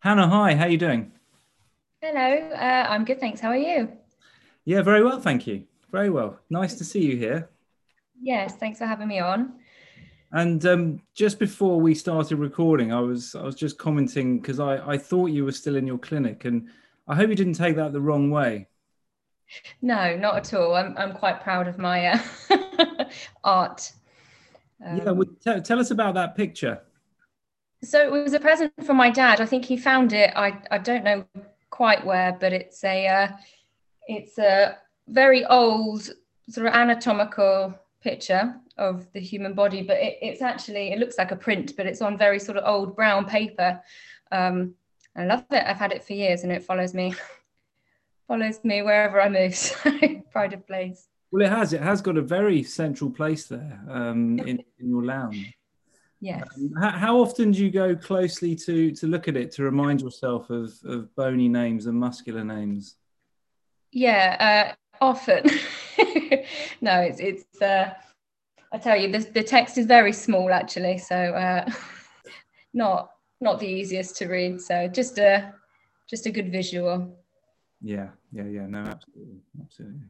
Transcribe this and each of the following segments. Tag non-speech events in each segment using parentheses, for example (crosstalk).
Hannah, hi, how are you doing? Hello, uh, I'm good, thanks. How are you? Yeah, very well, thank you. Very well. Nice to see you here. Yes, thanks for having me on. And um, just before we started recording, I was I was just commenting because I, I thought you were still in your clinic, and I hope you didn't take that the wrong way. No, not at all. I'm I'm quite proud of my uh, (laughs) art. Um, yeah, well, t- tell us about that picture. So it was a present from my dad. I think he found it. I I don't know quite where, but it's a uh, it's a very old sort of anatomical picture of the human body, but it, it's actually it looks like a print, but it's on very sort of old brown paper. Um, I love it. I've had it for years, and it follows me (laughs) follows me wherever I move. (laughs) So pride of place. Well, it has. It has got a very central place there um, in, in your lounge. Yes. Um, how, how, often do you go closely to to look at it to remind yourself of, of bony names and muscular names? Yeah, uh, often. (laughs) no, it's it's. Uh, I tell you, the the text is very small actually, so uh, (laughs) not not the easiest to read. So just a just a good visual. Yeah, yeah, yeah. No, absolutely, absolutely.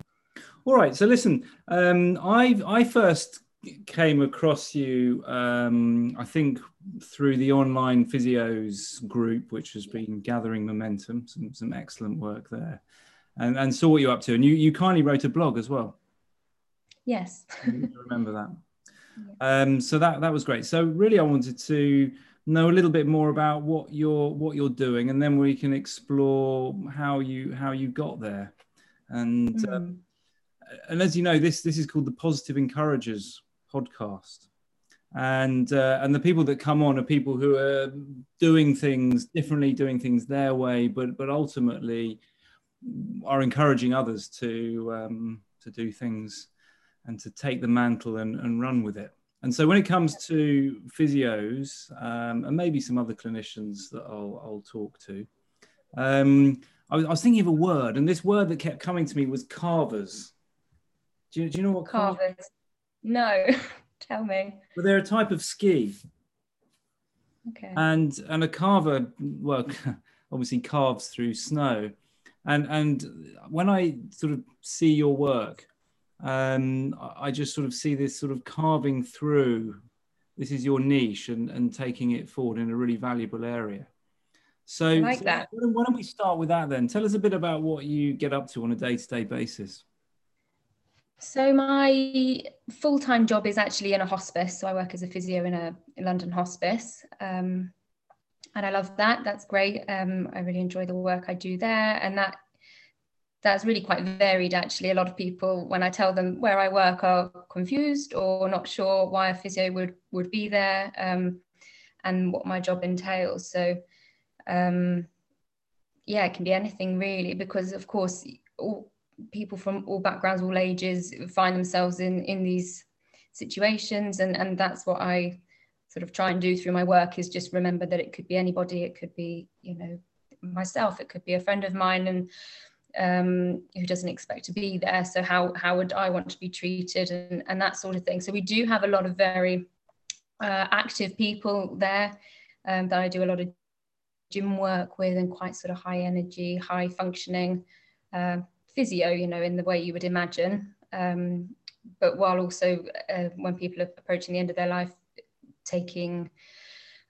All right. So listen, um, I I first came across you, um, I think, through the online physios group, which has been gathering momentum. Some some excellent work there, and and saw what you're up to. And you you kindly wrote a blog as well. Yes. remember that. (laughs) Um, so that that was great. So really, I wanted to know a little bit more about what you're what you're doing, and then we can explore how you how you got there. And mm. um, and as you know, this this is called the Positive Encouragers podcast, and uh, and the people that come on are people who are doing things differently, doing things their way, but but ultimately are encouraging others to um, to do things and to take the mantle and, and run with it. And so when it comes to physios um, and maybe some other clinicians that I'll, I'll talk to, um, I, was, I, was, thinking of a word, and this word that kept coming to me was carvers. Do you, do you know what carvers? carvers? No, (laughs) tell me. Well, they're a type of ski. Okay. And and a carver, well, (laughs) obviously carves through snow, and and when I sort of see your work, um, I just sort of see this sort of carving through. This is your niche and, and taking it forward in a really valuable area. So, I like that. why don't we start with that then? Tell us a bit about what you get up to on a day to day basis. So, my full time job is actually in a hospice. So, I work as a physio in a London hospice. Um, and I love that. That's great. Um, I really enjoy the work I do there. And that that's really quite varied actually a lot of people when i tell them where i work are confused or not sure why a physio would would be there um, and what my job entails so um, yeah it can be anything really because of course all people from all backgrounds all ages find themselves in in these situations and and that's what i sort of try and do through my work is just remember that it could be anybody it could be you know myself it could be a friend of mine and um, who doesn't expect to be there. So how how would I want to be treated and, and that sort of thing. So we do have a lot of very uh, active people there um, that I do a lot of gym work with and quite sort of high energy, high functioning uh, physio, you know, in the way you would imagine. Um, but while also uh, when people are approaching the end of their life, taking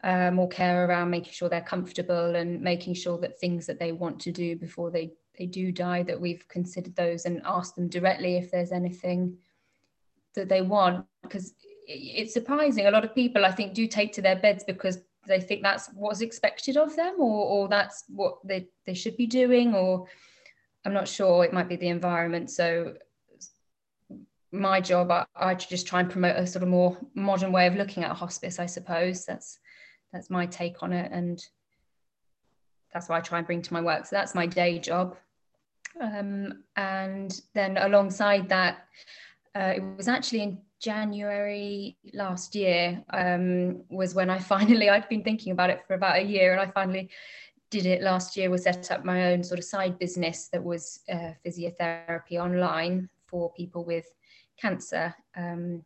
uh, more care around making sure they're comfortable and making sure that things that they want to do before they they do die that we've considered those and asked them directly if there's anything that they want because it's surprising a lot of people i think do take to their beds because they think that's what's expected of them or, or that's what they, they should be doing or i'm not sure it might be the environment so my job I, I just try and promote a sort of more modern way of looking at hospice i suppose that's that's my take on it and that's what I try and bring to my work. So that's my day job. Um, and then alongside that, uh, it was actually in January last year um, was when I (laughs) finally, I'd been thinking about it for about a year and I finally did it last year was set up my own sort of side business that was uh, physiotherapy online for people with cancer. Um,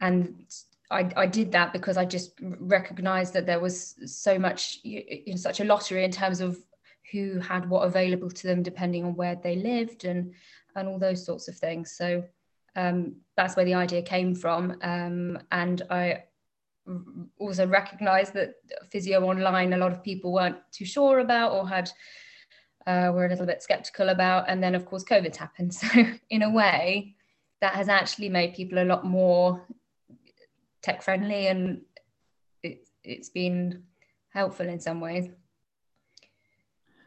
and I, I did that because I just recognized that there was so much in such a lottery in terms of who had what available to them depending on where they lived and and all those sorts of things so um, that's where the idea came from um, and I also recognized that physio online a lot of people weren't too sure about or had uh, were a little bit skeptical about and then of course COVID happened (laughs) so in a way that has actually made people a lot more tech friendly and it, it's been helpful in some ways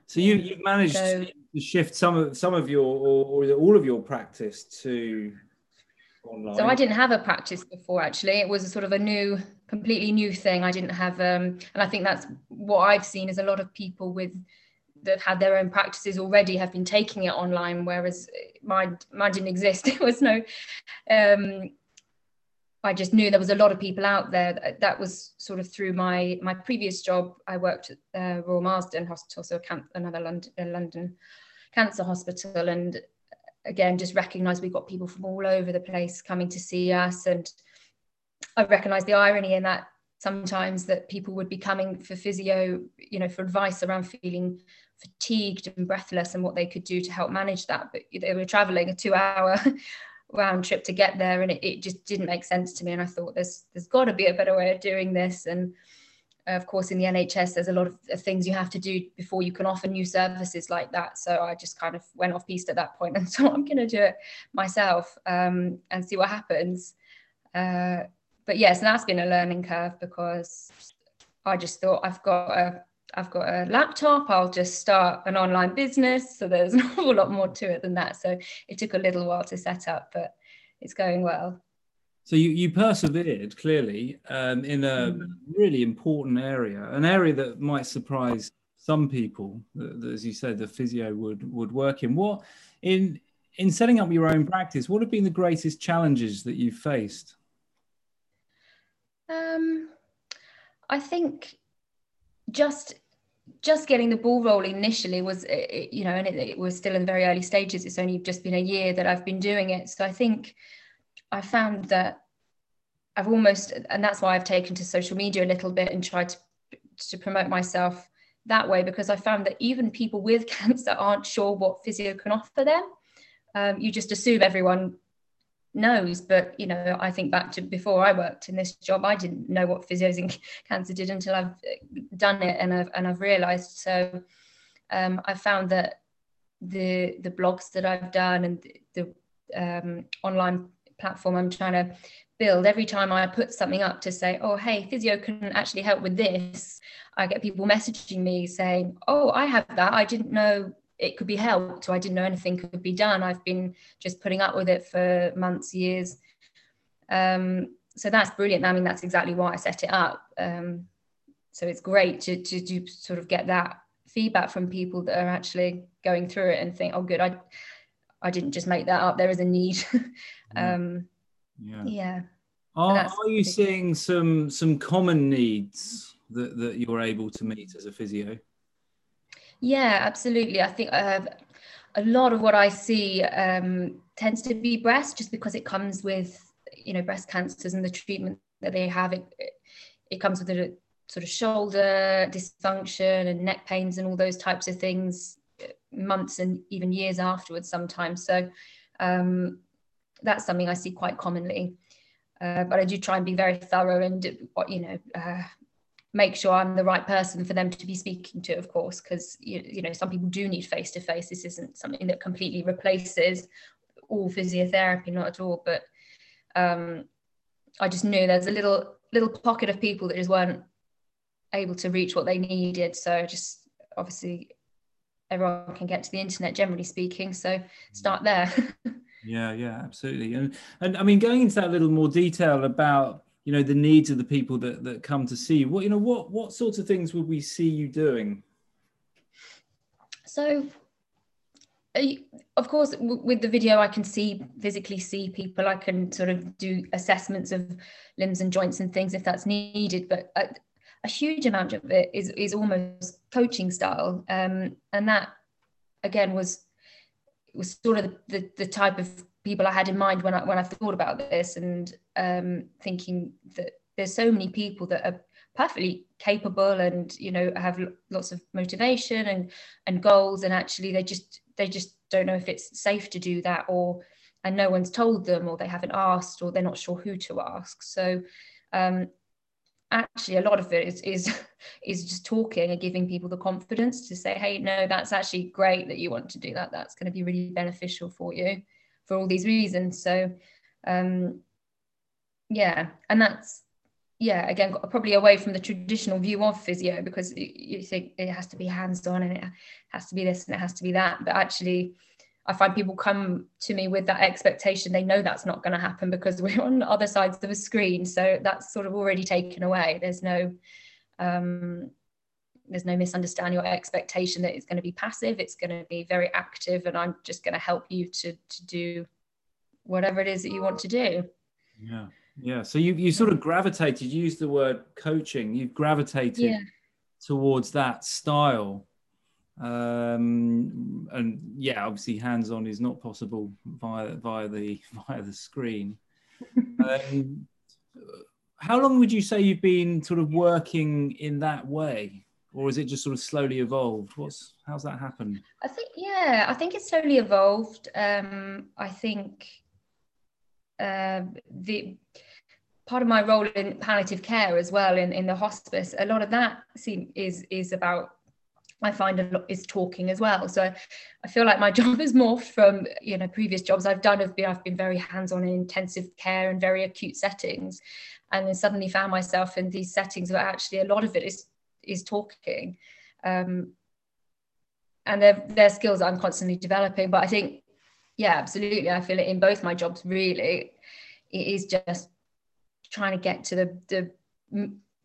so you, you've managed so, to shift some of some of your or, or all of your practice to online. So I didn't have a practice before. Actually, it was a sort of a new, completely new thing. I didn't have, um, and I think that's what I've seen is a lot of people with that had their own practices already have been taking it online, whereas mine mine didn't exist. (laughs) There was no. Um, I just knew there was a lot of people out there. That, that was sort of through my my previous job. I worked at uh, Royal Marsden Hospital, so another London, uh, London cancer hospital, and again just recognize we've got people from all over the place coming to see us and i recognize the irony in that sometimes that people would be coming for physio you know for advice around feeling fatigued and breathless and what they could do to help manage that. But they were traveling a two hour (laughs) round trip to get there and it, it just didn't make sense to me. And i thought there's there's got to be a better way of doing this. And of course in the nhs there's a lot of things you have to do before you can offer new services like that. So i just kind of went off piste at that point and (laughs) so i'm going to do it myself um, and see what happens. Uh, but yes that's been a learning curve because i just thought i've got a I've got a laptop, I'll just start an online business. So there's (laughs) an awful lot more to it than that. So it took a little while to set up, but it's going well. So you, you persevered clearly um, in a mm. really important area, an area that might surprise some people, that, that, as you said, the physio would would work in. What in in setting up your own practice? What have been the greatest challenges that you've faced? Um, I think just just getting the ball rolling initially was you know and it, it was still in very early stages it's only just been a year that i've been doing it so i think I found that I've almost, and that's why I've taken to social media a little bit and tried to, to promote myself that way because I found that even people with (laughs) cancer aren't sure what physio can offer them. Um, you just assume everyone knows, but you know, I think back to before I worked in this job, I didn't know what physios in (laughs) cancer did until I've done it and I've and I've realised. So um, I found that the the blogs that I've done and the um, online platform I'm trying to build, every time I put something up to say, oh, hey, physio can actually help with this, I get people messaging me saying, oh, I have that. I didn't know it could be helped, or I didn't know anything could be done. I've been just putting up with it for months, years. Um, so that's brilliant. I mean, that's exactly why I set it up. Um, so it's great to, to, to sort of get that feedback from people that are actually going through it and think, oh, good, I, I didn't just make that up. There is a need. (laughs) um, yeah. yeah. Are, are you seeing some some common needs that, that you're able to meet as a physio? Yeah, absolutely. I think uh, a lot of what I see um, tends to be breast, just because it comes with you know breast cancers and the treatment that they have. It it comes with a sort of shoulder dysfunction and neck pains and all those types of things months and even years afterwards sometimes. So um, that's something I see quite commonly. Uh, but I do try and be very thorough and you know uh, make sure I'm the right person for them to be speaking to, of course, because you, you know some people do need face to face. This isn't something that completely replaces all physiotherapy, not at all. But um, I just knew there's a little little pocket of people that just weren't able to reach what they needed. So just obviously everyone can get to the internet generally speaking so start there (laughs) yeah yeah absolutely and and i mean going into that a little more detail about you know the needs of the people that that come to see you. What you know what what sorts of things would we see you doing? So of course with the video i can see physically see people. I can sort of do assessments of limbs and joints and things if that's needed but uh, a huge amount of it is is almost coaching style, um, and that again was was sort of the, the, the type of people I had in mind when I when I thought about this and um, thinking that there's so many people that are perfectly capable and you know have lots of motivation and and goals and actually they just they just don't know if it's safe to do that or and no one's told them or they haven't asked or they're not sure who to ask. So um, actually a lot of it is is (laughs) is just talking and giving people the confidence to say hey no that's actually great that you want to do that. That's going to be really beneficial for you for all these reasons so um yeah and that's yeah again probably away from the traditional view of physio because you think it has to be hands on and it has to be this and it has to be that but actually I find people come to me with that expectation. They know that's not going to happen because (laughs) we're on other sides of a screen. So that's sort of already taken away. There's no um, there's no misunderstanding or expectation that it's going to be passive. It's going to be very active, and I'm just going to help you to to do whatever it is that you want to do. Yeah, yeah. So you you sort of gravitated. You used the word coaching. You've gravitated yeah. towards that style um, and yeah, obviously hands-on is not possible via via the (laughs) via the screen. um, how long would you say you've been sort of working in that way, or is it just sort of slowly evolved? What's how's that happened? I think yeah, I think it's slowly evolved. Um, I think uh, the part of my role in palliative care as well in, in the hospice, a lot of that seem, is is about I find a lot is talking as well. So I feel like my (laughs) job has morphed from you know previous jobs I've done. Have been I've been very hands-on in intensive care and very acute settings, and then suddenly found myself in these settings where actually a lot of it is is talking, um, and they're, they're skills I'm constantly developing. But I think yeah, absolutely, I feel it in both my jobs. Really, it is just trying to get to the the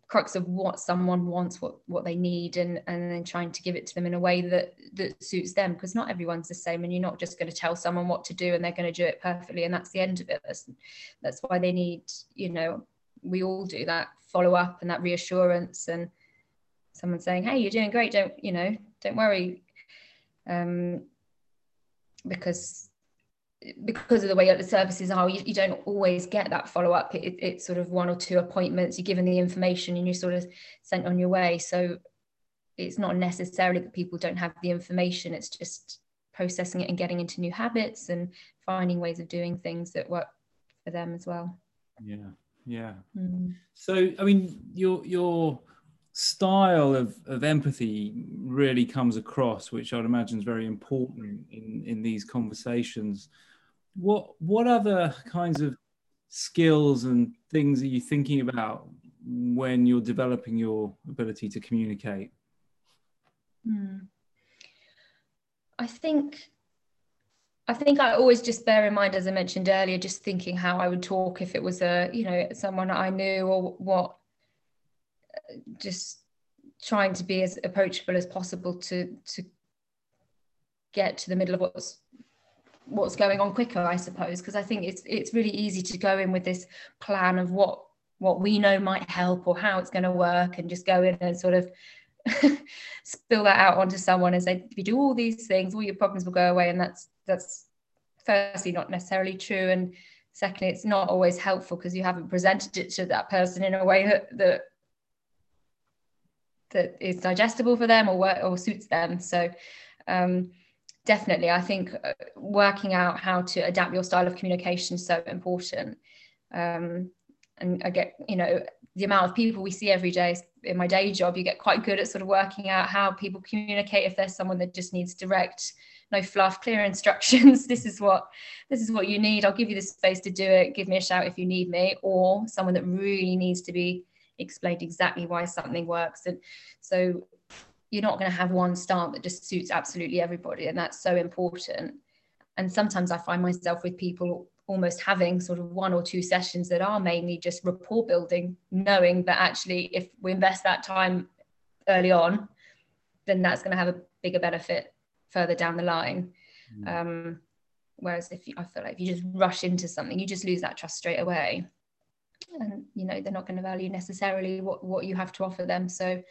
crux of what someone wants what what they need and and then trying to give it to them in a way that that suits them because not everyone's the same and you're not just going to tell someone what to do and they're going to do it perfectly and that's the end of it that's, that's why they need you know we all do that follow up and that reassurance and someone saying hey you're doing great don't you know don't worry um because because of the way the services are, you, you don't always get that follow up. It, it's sort of one or two appointments. You're given the information and you're sort of sent on your way. So it's not necessarily that people don't have the information. It's just processing it and getting into new habits and finding ways of doing things that work for them as well. Yeah, yeah. Mm. So I mean, your your style of, of empathy really comes across, which I'd imagine is very important in, in these conversations. What what other kinds of skills and things are you thinking about when you're developing your ability to communicate? Hmm. I think I think I always just bear in mind, as I mentioned earlier, just thinking how I would talk if it was a, you know, someone I knew or what just trying to be as approachable as possible to to get to the middle of what's what's going on quicker i suppose. Because i think it's it's really easy to go in with this plan of what what we know might help or how it's going to work and just go in and sort of (laughs) spill that out onto someone and say if you do all these things all your problems will go away. And that's that's firstly not necessarily true. And secondly it's not always helpful because you haven't presented it to that person in a way that, that that is digestible for them or work, or suits them. So um, definitely, I think uh, working out how to adapt your style of communication is so important. Um, and I get, you know, the amount of people we see every day in my day job, you get quite good at sort of working out how people communicate. If there's someone that just needs direct, no fluff, clear (laughs) instructions. this is what this is what you need. I'll give you the space to do it. Give me a shout if you need me. Or someone that really needs to be explained exactly why something works. And so you're not going to have one style that just suits absolutely everybody. And that's so important. And sometimes I find myself with people almost having sort of one or two sessions that are mainly just rapport building, knowing that actually if we invest that time early on, then that's going to have a bigger benefit further down the line. Mm. Um, whereas if you, I feel like if you just rush into something, you just lose that trust straight away and you know they're not going to value necessarily what what you have to offer them. So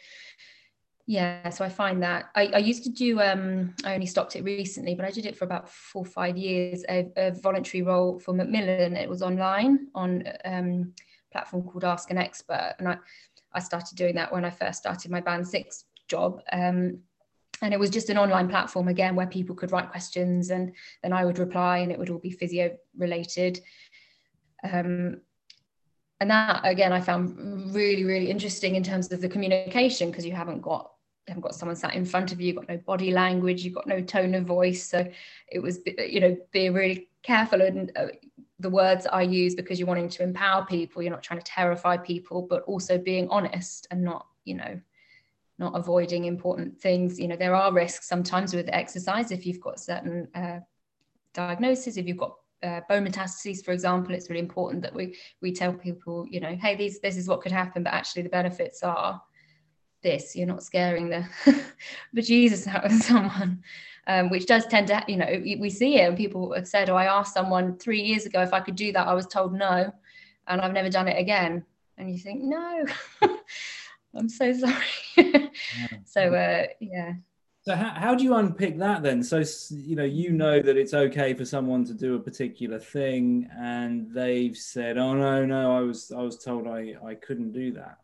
yeah so i find that. I, I used to do um i only stopped it recently but i did it for about four five years a, a voluntary role for macmillan. It was online on um platform called ask an expert and i i started doing that when i first started my band six job um and it was just an online platform again where people could write questions and then i would reply and it would all be physio related um, and that again i found really really interesting in terms of the communication because you haven't got haven't got someone sat in front of you, you've got no body language, you've got no tone of voice. So it was, you know, being really careful and uh, the words I use because you're wanting to empower people. You're not trying to terrify people, but also being honest and not, you know, not avoiding important things. You know, there are risks sometimes with exercise if you've got certain uh, diagnoses, if you've got uh, bone metastases, for example, it's really important that we we tell people, you know, hey, these this is what could happen, but actually the benefits are this. You're not scaring the (laughs) the jesus out of (laughs) someone um, which does tend to you know we see it and people have said oh i asked someone three years ago if i could do that. I was told no and i've never done it again. And you think no (laughs) i'm so sorry. So uh, yeah so how, how do you unpick that then so you know you know that it's okay for someone to do a particular thing and they've said oh no no i was i was told i i couldn't do that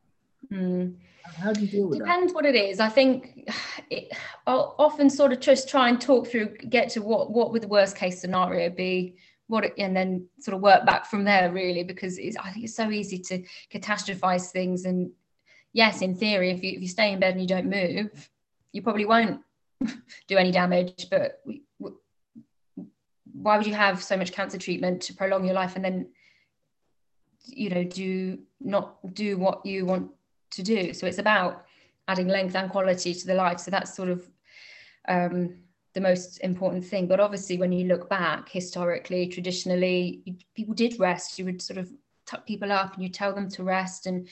mm. How do you deal with Depends that? what it is. I think it, I'll often sort of just try and talk through, get to what what would the worst case scenario be, what, it, and then sort of work back from there. Really, because I think it's so easy to catastrophize things. And yes, in theory, if you if you stay in bed and you don't move, you probably won't (laughs) do any damage. But we, we, why would you have so much cancer treatment to prolong your life and then you know do not do what you want to do. So it's about adding length and quality to the life. So that's sort of um, the most important thing. But obviously, when you look back historically, traditionally, people did rest. You would sort of tuck people up and you tell them to rest and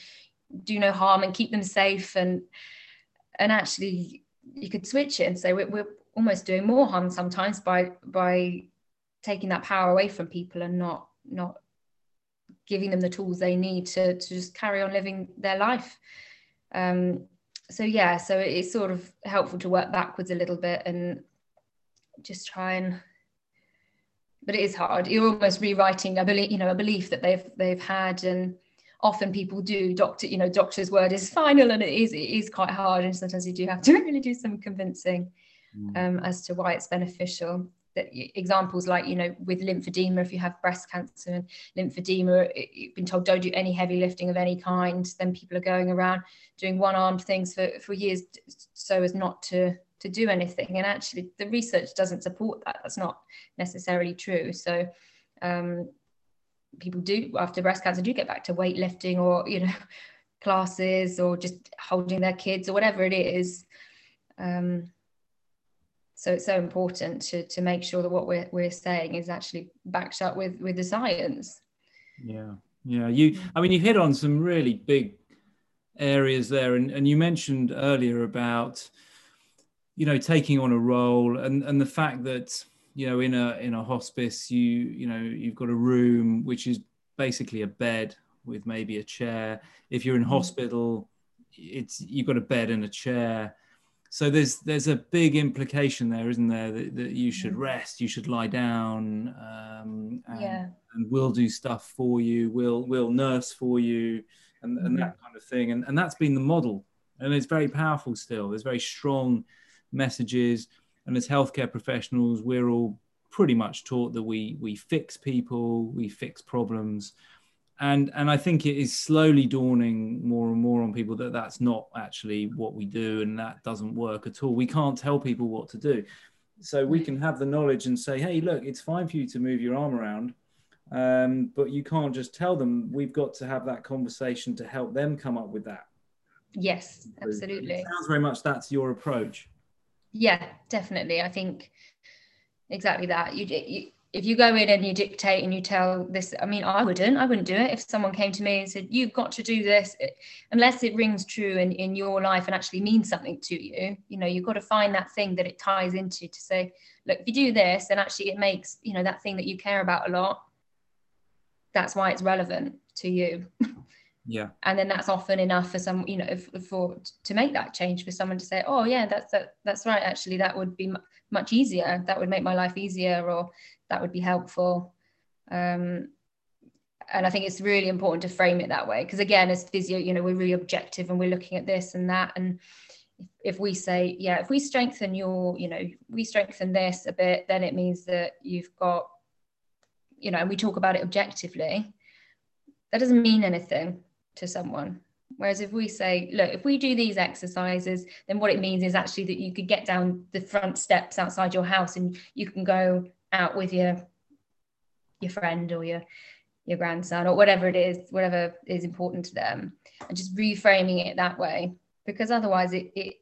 do no harm and keep them safe. And and actually, you could switch it and say we're, we're almost doing more harm sometimes by by taking that power away from people and not not giving them the tools they need to, to just carry on living their life. Um, so yeah, so it's sort of helpful to work backwards a little bit and just try and but it is hard. You're almost rewriting a belief, you know, a belief that they've they've had and often people do doctor, you know, doctor's word is final and it is it is quite hard and sometimes you do have to (laughs) really do some convincing mm. um, as to why it's beneficial. That examples like you know with lymphedema if you have breast cancer and lymphedema you've been told don't do any heavy lifting of any kind then people are going around doing one armed things for, for years so as not to to do anything. And actually the research doesn't support that. That's not necessarily true. So um, people do after breast cancer do get back to weightlifting or you know (laughs) classes or just holding their kids or whatever it is. Um, so it's so important to to make sure that what we're we're saying is actually backed up with with the science. Yeah. Yeah you i mean you hit on some really big areas there and, and you mentioned earlier about you know taking on a role and and the fact that you know in a in a hospice you you know you've got a room which is basically a bed with maybe a chair if you're in mm. hospital it's you've got a bed and a chair so there's there's a big implication there isn't there that, that you should mm-hmm. rest you should lie down um, and, yeah. and we'll do stuff for you we'll we'll nurse for you and, and that mm-hmm. kind of thing and, and that's been the model and it's very powerful still there's very strong messages and as healthcare professionals we're all pretty much taught that we we fix people we fix problems and and I think it is slowly dawning more and more on people that that's not actually what we do, and that doesn't work at all. We can't tell people what to do, so we can have the knowledge and say, hey, look, it's fine for you to move your arm around, um, but you can't just tell them. We've got to have that conversation to help them come up with that. Yes, absolutely. It sounds very much that's your approach. Yeah, definitely. I think exactly that. You, you if you go in and you dictate and you tell this i mean i wouldn't i wouldn't do it if someone came to me and said you've got to do this uh, unless it rings true in, in your life and actually means something to you you know you've got to find that thing that it ties into to say look if you do this then actually it makes you know that thing that you care about a lot that's why it's relevant to you (laughs) Yeah. And then that's often enough for some, you know, for to make that change for someone to say, oh yeah, that's that, that's right. Actually, that would be m- much easier. That would make my life easier, or that would be helpful. Um, and I think it's really important to frame it that way because again, as physio, you know, we're really objective and we're looking at this and that. And if we say, yeah, if we strengthen your, you know, we strengthen this a bit, then it means that you've got, you know, and we talk about it objectively. That doesn't mean anything to someone. Whereas if we say, look, if we do these exercises, then what it means is actually that you could get down the front steps outside your house and you can go out with your your friend or your your grandson or whatever it is, whatever is important to them, and just reframing it that way, because otherwise it, it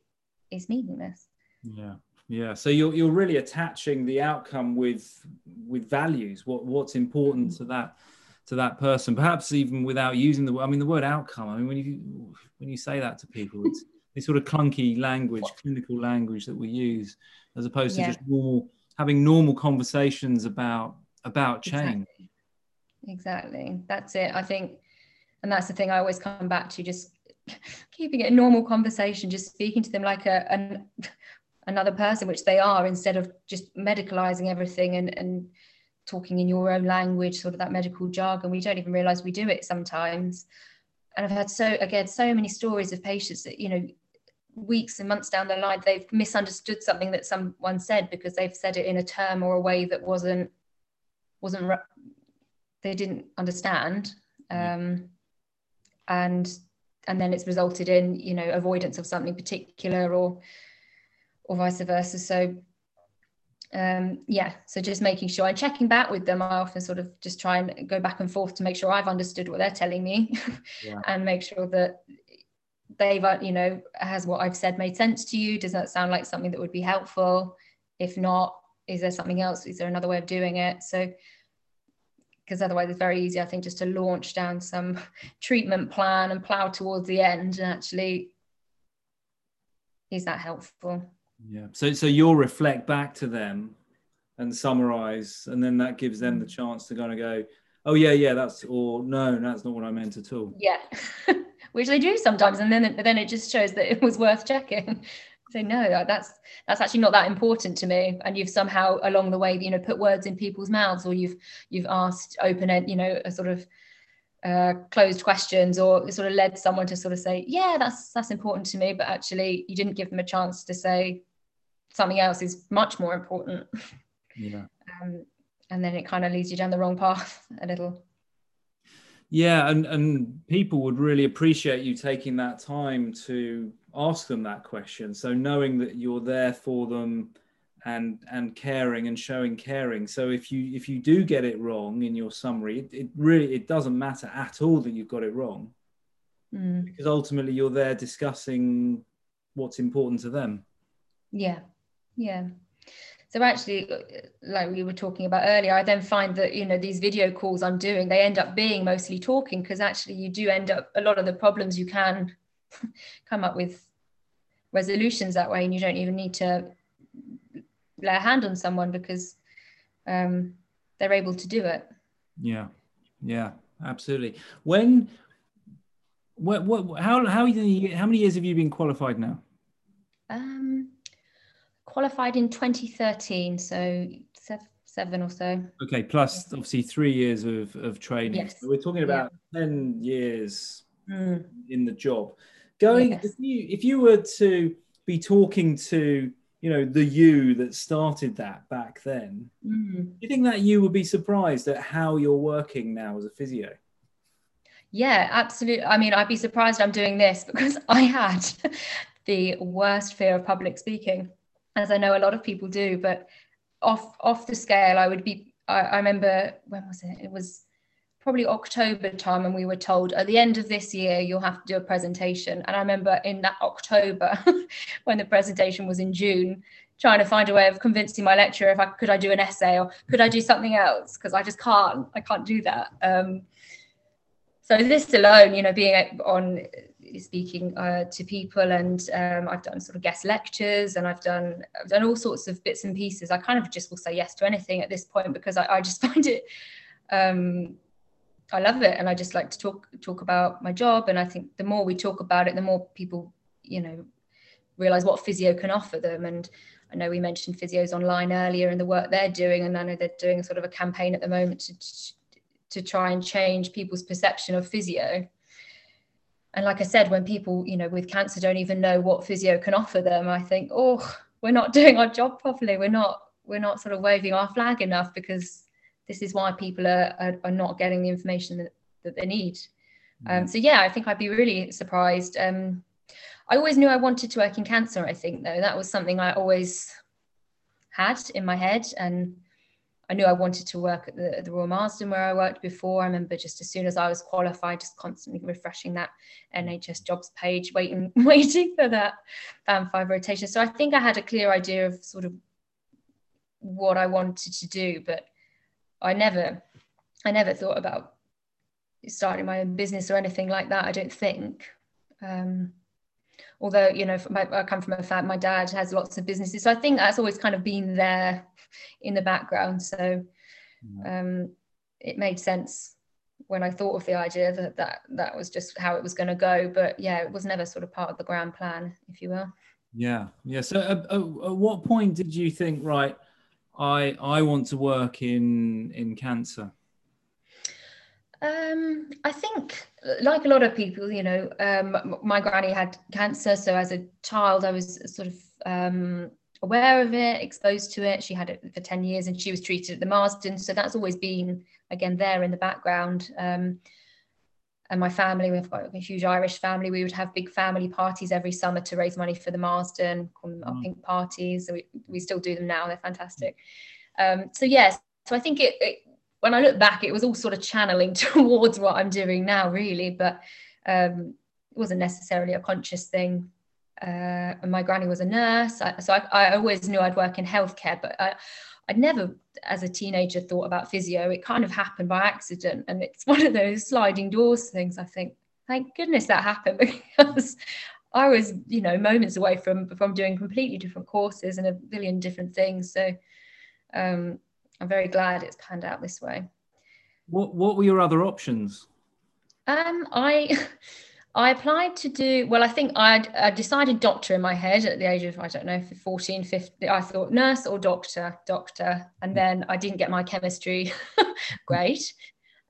is meaningless. Yeah. Yeah. So you're you're really attaching the outcome with with values, what what's important to that to that person, perhaps even without using the I mean the word outcome. I mean when you when you say that to people, it's (laughs) this sort of clunky language, clinical language that we use, as opposed to yeah. just normal having normal conversations about about change. Exactly exactly that's it i think and that's the thing i always come back to just (laughs) keeping it a normal conversation just speaking to them like a an, another person which they are instead of just medicalizing everything and and talking in your own language sort of that medical jargon. We don't even realize we do it sometimes. And i've had so again so many stories of patients that you know weeks and months down the line they've misunderstood something that someone said because they've said it in a term or a way that wasn't wasn't they didn't understand. Um, and and then it's resulted in you know avoidance of something particular or or vice versa. So um, yeah so just making sure and checking back with them i often sort of just try and go back and forth to make sure i've understood what they're telling me (laughs) yeah. and make sure that they've uh, you know has what i've said made sense to you does that sound like something that would be helpful if not is there something else is there another way of doing it so because otherwise it's very easy, I think, just to launch down some (laughs) treatment plan and plow towards the end. And actually, is that helpful? Yeah. So so you'll reflect back to them and summarize, and then that gives them the mm. chance to kind of go, oh yeah, yeah, that's or no, that's not what I meant at all. Yeah. (laughs) Which they do sometimes, and then then it just shows that it was worth checking (laughs) say no that's that's actually not that important to me and you've somehow along the way you know put words in people's mouths or you've you've asked open end you know a sort of uh, closed questions or sort of led someone to sort of say yeah that's that's important to me but actually you didn't give them a chance to say something else is much more important. Yeah. Um, and then it kind of leads you down the wrong path a little. Yeah and and people would really appreciate you taking that time to ask them that question. So knowing that you're there for them and and caring and showing caring. So if you if you do get it wrong in your summary it, it really it doesn't matter at all that you've got it wrong. Mm. because ultimately you're there discussing what's important to them. Yeah yeah. So actually like we were talking about earlier i then find that you know these video calls i'm doing they end up being mostly talking because actually you do end up a lot of the problems you can (laughs) come up with resolutions that way and you don't even need to lay a hand on someone because um, they're able to do it. Yeah. Yeah absolutely. When what what how how how many years have you been qualified now? Um qualified in 2013 so seven or so okay plus obviously three years of of training yes. so we're talking about yeah. 10 years mm. in the job going yes. if you if you were to be talking to you know the you that started that back then mm. do you think that you would be surprised at how you're working now as a physio yeah absolutely i mean i'd be surprised i'm doing this (laughs) because i had (laughs) the worst fear of public speaking as i know a lot of people do but off off the scale i would be I, I remember when was it it was probably October time, and we were told at the end of this year you'll have to do a presentation. And I remember in that October, (laughs) when the presentation was in June, trying to find a way of convincing my lecturer if I could I do an essay or could I do something else because I just can't I can't do that. Um, so this alone, you know, being on speaking uh, to people and um, I've done sort of guest lectures and I've done I've done all sorts of bits and pieces. I kind of just will say yes to anything at this point because I, I just (laughs) find it um, I love it, and I just like to talk talk about my job. And I think the more we talk about it, the more people, you know, realize what physio can offer them. And I know we mentioned physios online earlier and the work they're doing, and I know they're doing sort of a campaign at the moment to to try and change people's perception of physio. And like I said, when people, you know, with cancer don't even know what physio can offer them, I think, oh, we're not (laughs) doing our job properly. We're not we're not sort of waving our flag enough because this is why people are, are, are not getting the information that, that they need. Um, so yeah, I think I'd be really surprised. Um, I always knew I wanted to work in cancer. I think though that was something I always had in my head, and I knew I wanted to work at the, the Royal Marsden where I worked before. I remember just as soon as I was qualified, just constantly refreshing that NHS jobs page, waiting (laughs) waiting for that band five rotation. So I think I had a clear idea of sort of what I wanted to do, but I never, I never thought about starting my own business or anything like that. I don't think. Um, although you know, my, I come from a family, my dad has lots of businesses, so I think that's always kind of been there in the background. So um, it made sense when I thought of the idea that that that was just how it was going to go. But yeah, it was never sort of part of the grand plan, if you will. Yeah, yeah. So at what point did you think, right? I I want to work in in cancer? Um, I think, like a lot of people, you know, um, my granny had cancer, so as a child, I was sort of um, aware of it, exposed to it. She had it for ten years, and she was treated at the Marsden, so that's always been again there in the background. Um, and my family, we've got a huge Irish family. We would have big family parties every summer to raise money for the Marsden, call them mm. pink parties. So we, we still do them now. They're fantastic. Um, so yes, so I think it, it, when I look back, it was all sort of channeling (laughs) towards what I'm doing now, really. But um, it wasn't necessarily a conscious thing. Uh, and my granny was a nurse, I, so I, I, always knew I'd work in healthcare. But I, I'd never, as a teenager, thought about physio. It kind of happened by accident. And it's (laughs) one of those sliding doors things. I think, thank goodness that happened (laughs) because I was, you know, moments away from, from doing completely different courses and a billion different things. So um, I'm very glad it's panned out this way. What, what were your other options? Um, I (laughs) I applied to do well. I think I'd, I decided doctor in my head at the age of I don't know 14, 15. I thought nurse or doctor, doctor, and then I didn't get my chemistry (laughs) great,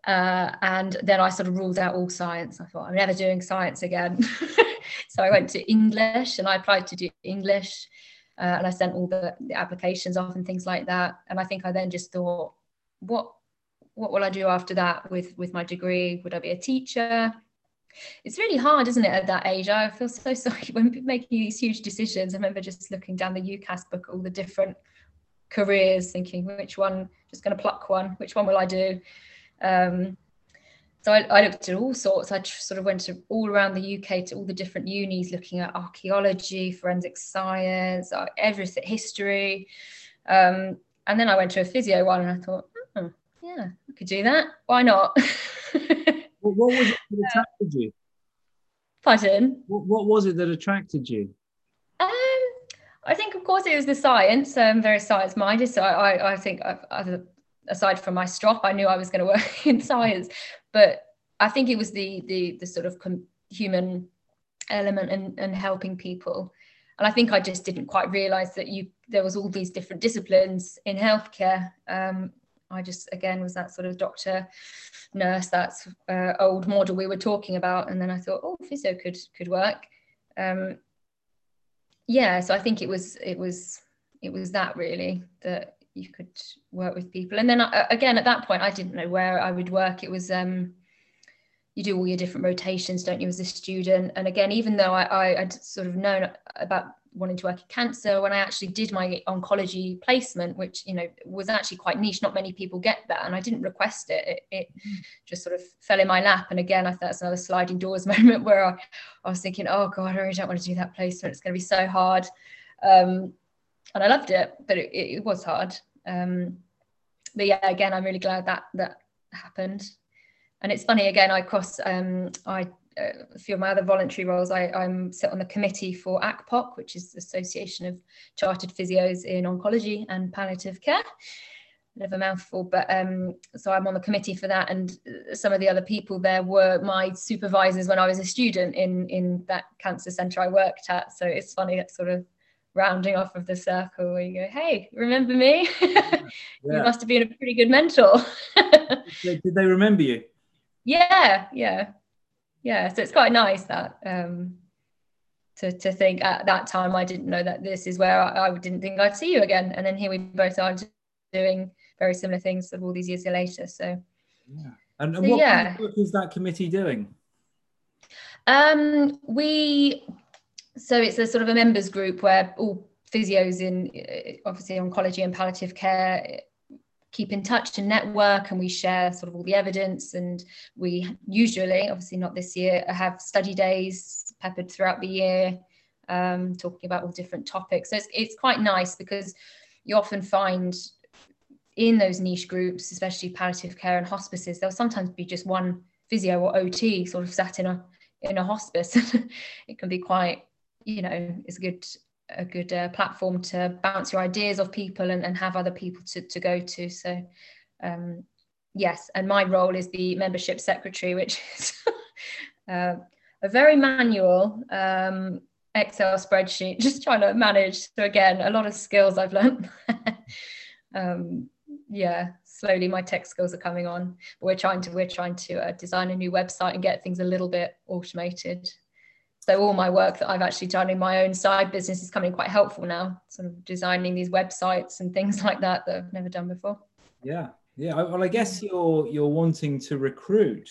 uh, and then I sort of ruled out all science. I thought I'm never doing science again, (laughs) so I went to English and I applied to do English, uh, and I sent all the, the applications off and things like that. And I think I then just thought, what what will I do after that with with my degree? Would I be a teacher? it's really hard, isn't it, at that age? I feel so (laughs) sorry when making these huge decisions. I remember just looking down the UCAS book, all the different careers, thinking which one, just going to pluck one, which one will I do? Um, so I, I, looked at all sorts. I sort of went to all around the UK to all the different unis, looking at archaeology, forensic science, uh, everything, history. Um, and then I went to a physio one, and I thought, oh, yeah, I could do that. Why not? (laughs) What, what was it that attracted you? Pardon? What, what was it that attracted you? Um, I think, of course, it was the science. I'm very science minded. So I, I, I think, I've, aside from my strop, I knew I was going to work (laughs) in science. But I think it was the the, the sort of com- human element and, and helping people. And I think I just didn't quite realize that you there was all these different disciplines in healthcare. Um, I just again was that sort of doctor nurse that's uh, old model we were talking about and then I thought oh physio could could work um, yeah so I think it was it was it was that really that you could work with people. And then I, uh, again at that point I didn't know where I would work. It was um, you do all your different rotations don't you as a student? And again even though I, I sort of known about wanting to work in cancer when i actually did my oncology placement which you know was actually quite niche not many people get that and i didn't request it. It, it mm. just sort of fell in my lap. And again i thought that's another sliding doors (laughs) moment where I, I, was thinking oh god i really don't want to do that placement. It's going to be so hard. Um, and i loved it but it, it was hard um, but yeah again i'm really glad that that happened and it's funny again i cross um, i a few of my other voluntary roles, I, am sit on the committee for ACPOC, which is the Association of Chartered Physios in Oncology and Palliative Care. bit of a mouthful, but um, so I'm on the committee for that, and some of the other people there were my supervisors when I was a student in in that cancer centre I worked at. So it's funny that sort of rounding off of the circle where you go, "Hey, remember me? (laughs) Yeah. you must have been a pretty good mentor." did they remember you? Yeah, yeah, yeah. So it's quite nice that um, to to think at that time I didn't know that this is where I, I didn't think I'd see you again, and then here we both are doing very similar things of all these years later. So yeah, and, and so, what yeah. kind of work is that committee doing? Um, we so it's a sort of a members group where all physios in uh, obviously oncology and palliative care keep in touch and network and we share sort of all the evidence. And we usually obviously not this year have study days peppered throughout the year um, talking about all different topics. So it's, it's quite nice because you often find in those niche groups especially palliative care and hospices there'll sometimes be just one physio or ot sort of sat in a in a hospice. (laughs) It can be quite you know it's a good a good uh, platform to bounce your ideas off people and, and have other people to, to go to. So um, yes and my role is the membership secretary which (laughs) is uh, a very manual um, excel spreadsheet (laughs) just trying to manage. So again a lot of skills i've learned (laughs) um, yeah slowly my tech skills are coming on. But we're trying to we're trying to uh, design a new website and get things a little bit automated so all my work that I've actually done in my own side business is coming quite helpful now, sort of designing these websites and things (laughs) like that that I've never done before. Yeah, yeah. Well, I guess you're you're wanting to recruit.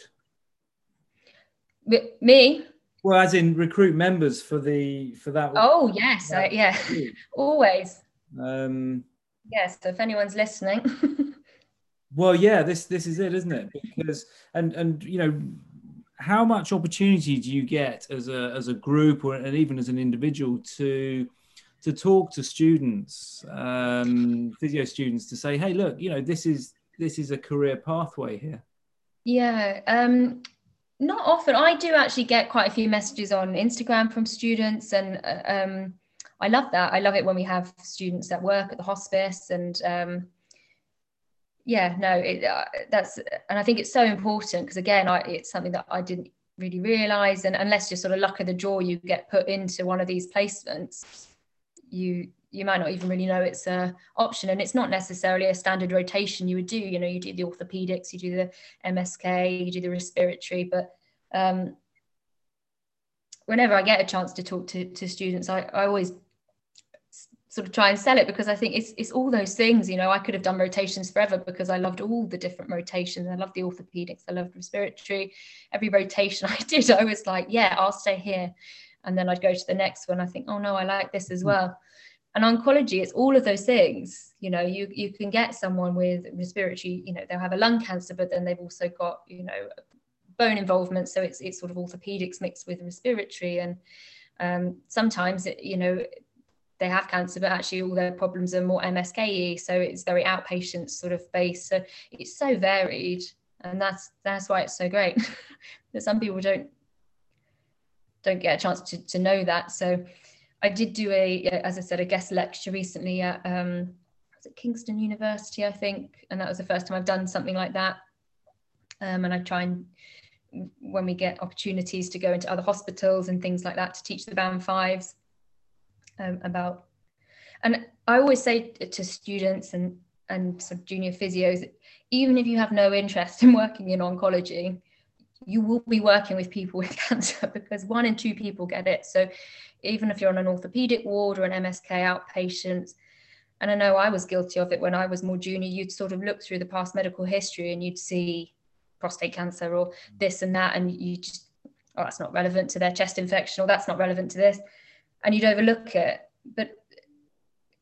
Me? Well, as in recruit members for the for that. Oh yes, uh, yeah, (laughs) always. Um, yes. So if anyone's listening. (laughs) well, yeah. This this is it, isn't it? Because and and you know how much opportunity do you get as a as a group or and even as an individual to to talk to students, um, physio students, to say, hey, look, you know, this is this is a career pathway here. Yeah, um, not often. I do actually get quite a few messages on Instagram from students, and uh, um, I love that. I love it when we have students that work at the hospice and um, yeah no it, uh, that's and i think it's so important because again I, it's something that i didn't really realize and unless you're sort of luck of the draw you get put into one of these placements you you might not even really know it's a option and it's not necessarily a standard rotation you would do you know you do the orthopedics you do the msk you do the respiratory but um, whenever i get a chance to talk to, to students I, I always sort of try and sell it because I think it's it's all those things. You know, I could have done rotations forever because I loved all the different rotations. I loved the orthopedics, I loved respiratory. Every rotation (laughs) I did, I was like, yeah, I'll stay here. And then I'd go to the next one. I think, oh no, I like this as hmm. well. And oncology, it's all of those things. You know, you you can get someone with respiratory, you know, they'll have a lung cancer, but then they've also got, you know, bone involvement. So it's it's sort of orthopedics mixed with respiratory. And um, sometimes it, you know, they have cancer, but actually all their problems are more MSKE. So it's very outpatient sort of base. So it's so varied. And that's that's why it's so great. (laughs) that some people don't don't get a chance to, to know that. So I did do a, as I said, a guest lecture recently at um, was it Kingston University, I think, and that was the first time I've done something like that. Um, and I try and when we get opportunities to go into other hospitals and things like that to teach the band fives um, about. And i always say to students and and some junior physios even if you have no interest (laughs) in working in oncology you will be working with people (laughs) with cancer because one in two people get it. So even if you're on an orthopedic ward or an msk outpatient and i know i was guilty of it when i was more junior you'd sort of look through the past medical history and you'd see prostate cancer or this and that and you just oh that's not relevant to their chest infection or that's not relevant to this and you'd overlook it. But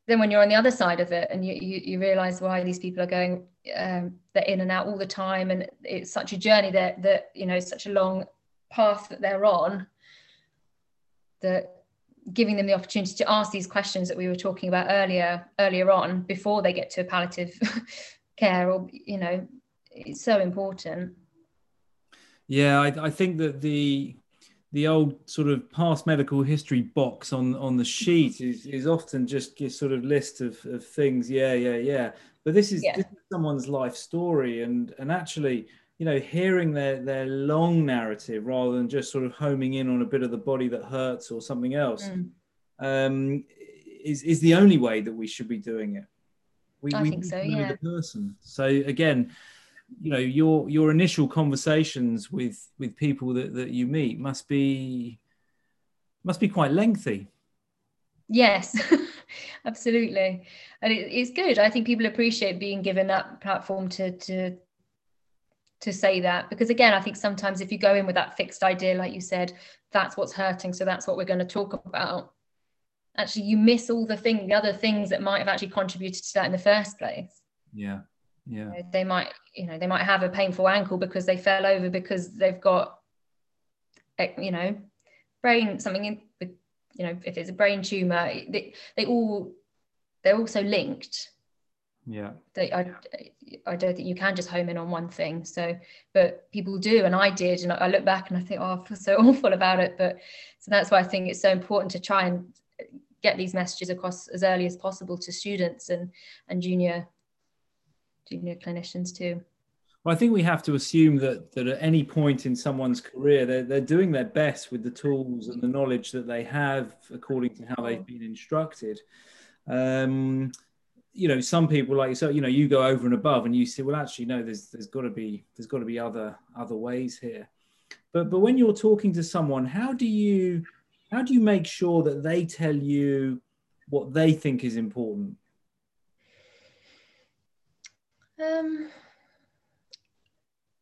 then when you're on the other side of it and you, you, you realize why these people are going, um, they're in and out all the time. And it's such a journey that, that, you know, such a long path that they're on that giving them the opportunity to ask these questions that we were talking about earlier, earlier on before they get to palliative (laughs) care or, you know, it's so important. Yeah, I, I think that the the old sort of past medical history box on on the sheet is, is often just a sort of list of, of things. Yeah yeah yeah. But this is, yeah. this is someone's life story and and actually you know hearing their their long narrative rather than just sort of homing in on a bit of the body that hurts or something else mm. um, is is the only way that we should be doing it. We, I we think so yeah. the person. So again you know your your initial conversations with with people that that you meet must be must be quite lengthy. Yes (laughs) absolutely. And it, it's good. I think people appreciate being given that platform to to to say that. Because again i think sometimes if you go in with that fixed idea like you said that's what's hurting so that's what we're going to talk about actually you miss all the thing the other things that might have actually contributed to that in the first place. Yeah yeah. They might you know they might have a painful ankle because they fell over because they've got eh, you know brain something in you know if it's a brain tumor they, they all they're also linked. Yeah. They, I, I don't think you can just home in on one thing. So but people do and i did and i look back and i think oh i feel so (laughs) awful about it. But so that's why i think it's so important to try and get these messages across as early as possible to students and and junior junior clinicians too. Well, I think we have to assume that that at any point in someone's career, they're, they're doing their best with the tools and the knowledge that they have according to how they've been instructed. Um, you know, some people like so, you know, you go over and above and you say, well, actually, no, there's there's got to be there's got to be other other ways here. But but when you're talking to someone, how do you how do you make sure that they tell you what they think is important um,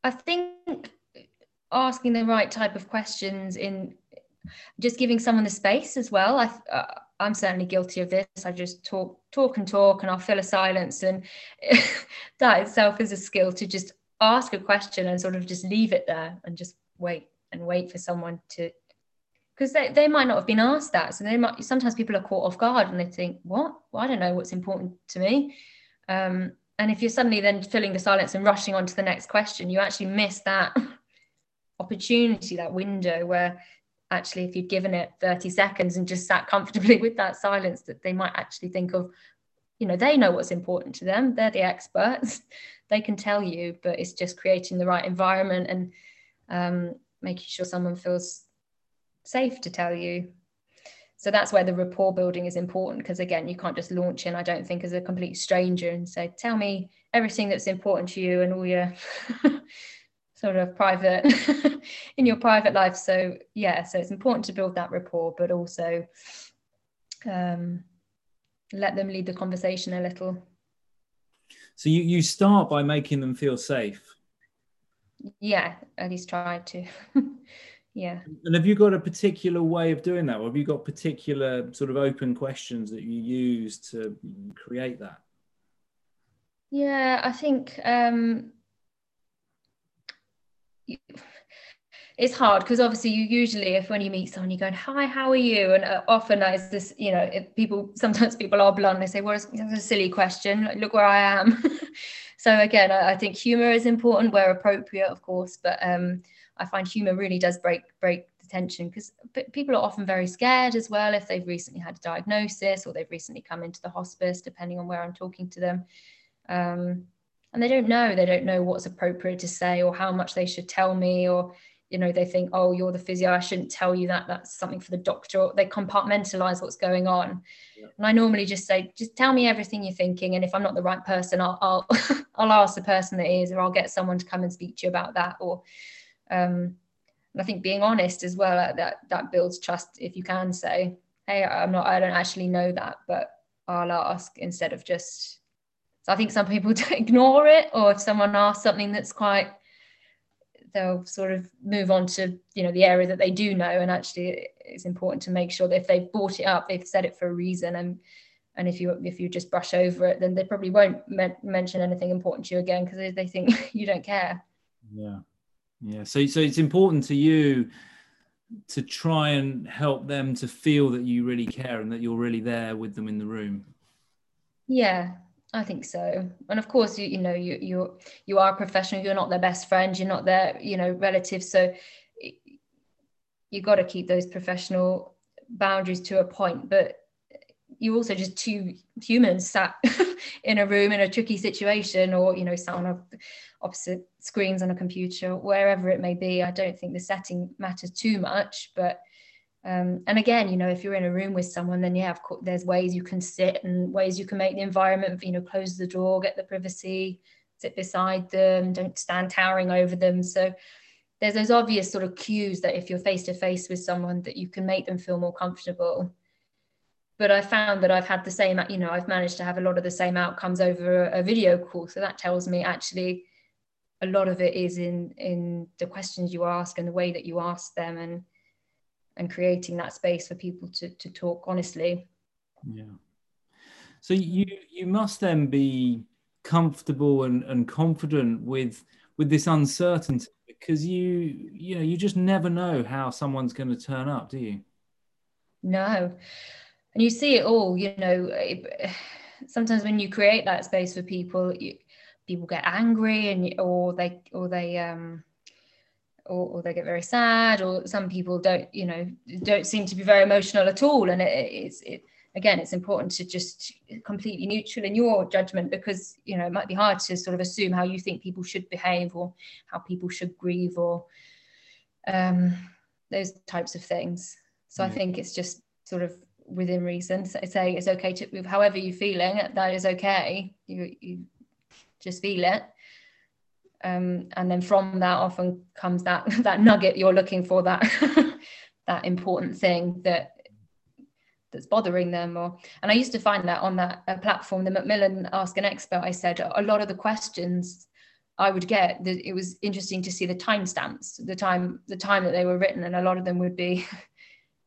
I think asking the right type of questions in just giving someone the space as well. I, uh, I'm certainly guilty of this. I just talk, talk and talk, and I'll fill a silence, and (laughs) that itself is a skill to just ask a question and sort of just leave it there and just wait and wait for someone to because they, they might not have been asked that so they might sometimes people are caught off guard and they think what well, i don't know what's important to me um, and if you're suddenly then filling the silence and rushing on to the next question you actually miss that (laughs) opportunity that window where actually if you'd given it 30 seconds and just sat comfortably (laughs) with that silence that they might actually think of you know they know what's important to them. They're the experts. (laughs) They can tell you but it's just creating the right environment and um, making sure someone feels safe to tell you so that's where the rapport building is important because again you can't just launch in i don't think as a complete stranger and say tell me everything that's important to you and all your (laughs) sort of private (laughs) in your private life. So yeah so it's important to build that rapport but also um, let them lead the conversation a little. So you, you start by making them feel safe? Yeah at least try to (laughs) yeah. And have you got a particular way of doing that? Or have you got particular sort of open questions that you use to create that? Yeah i think um it's hard because obviously you usually if when you meet someone you're going hi how are you? And uh, often it's this you know people sometimes people are blunt they say well it's, it's a silly question look where i am. (laughs) So again I, I, think humor is important where appropriate of course but um I find humor really does break break the tension because people are often very scared as well if they've recently had a diagnosis or they've recently come into the hospice, depending on where I'm talking to them. Um, and they don't know, they don't know what's appropriate to say or how much they should tell me or you know they think oh you're the physio i shouldn't tell you that that's something for the doctor they compartmentalize what's going on yeah. and i normally just say just tell me everything you're thinking and if i'm not the right person i'll i'll, (laughs) I'll ask the person that is or i'll get someone to come and speak to you about that or um, and I think being honest as well that that builds trust. If you can say, "Hey, I'm not. I don't actually know that, but I'll ask," instead of just. So I think some people (laughs) ignore it, or if someone asks something that's quite, they'll sort of move on to you know the area that they do know. And actually, it's important to make sure that if they've brought it up, they've said it for a reason. And and if you if you just brush over it, then they probably won't mention anything important to you again because they think (laughs) you don't care. Yeah. Yeah. So so it's important to you to try and help them to feel that you really care and that you're really there with them in the room. Yeah, I think so. And of course, you you know you you you are a professional. You're not their best friend. You're not their you know relative. So you got to keep those professional boundaries to a point but you also just two humans sat (laughs) in a room in a tricky situation or you know sat on a, opposite screens on a computer wherever it may be. I don't think the setting matters too much but um, and again you know if you're in a room with someone then yeah of course there's ways you can sit and ways you can make the environment you know close the door get the privacy sit beside them don't stand towering over them. So there's those obvious sort of cues that if you're face to face with someone that you can make them feel more comfortable but I found that I've had the same, you know, I've managed to have a lot of the same outcomes over a, a video call. So that tells me actually a lot of it is in in the questions you ask and the way that you ask them and and creating that space for people to to talk honestly. Yeah. So you you must then be comfortable and, and confident with with this uncertainty because you you know you just never know how someone's going to turn up do you no and you see it all you know it, (sighs) sometimes when you create that space for people you, people get angry and or they or they um or, or, they get very sad or some people don't you know don't seem to be very emotional at all. And it, it's it again it's important to just completely neutral in your judgment because you know it might be hard to sort of assume how you think people should behave or how people should grieve or um, those types of things. So i think it's just sort of within reason saying it's okay to however you're feeling that is okay. You, you just feel it. Um, and then from that often comes that (laughs) that nugget you're looking for that (laughs) that important thing that that's bothering them or and i used to find that on that uh, platform the macmillan ask an expert i said a lot of the questions i would get that it was interesting to see the timestamps the time the time that they were written and a lot of them would be (laughs)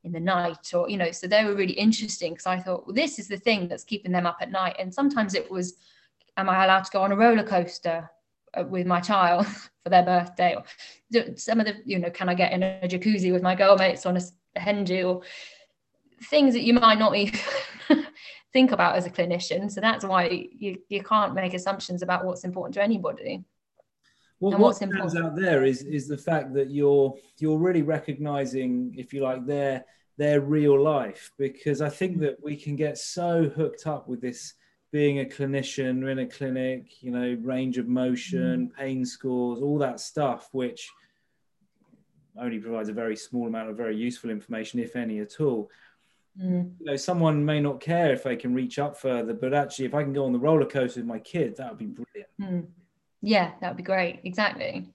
in the night or you know so they were really interesting because i thought well this is the thing that's keeping them up at night. And sometimes it was am i allowed to go on a roller coaster uh, with my child (laughs) for their birthday? Or some of the you know can i get in a jacuzzi with my girlmates on a, a hen do? Or things that you might not even (laughs) think about as a clinician. So that's why you, you can't make assumptions about what's important to anybody. Well, and what stands out there is is the fact that you're you're really recognizing, if you like, their their real life. Because I think that we can get so hooked up with this being a clinician we're in a clinic, you know, range of motion, mm. pain scores, all that stuff, which only provides a very small amount of very useful information, if any at all. Mm. You know, someone may not care if they can reach up further, but actually, if I can go on the roller coaster with my kid, that would be brilliant. Mm. Yeah, that would be great. Exactly.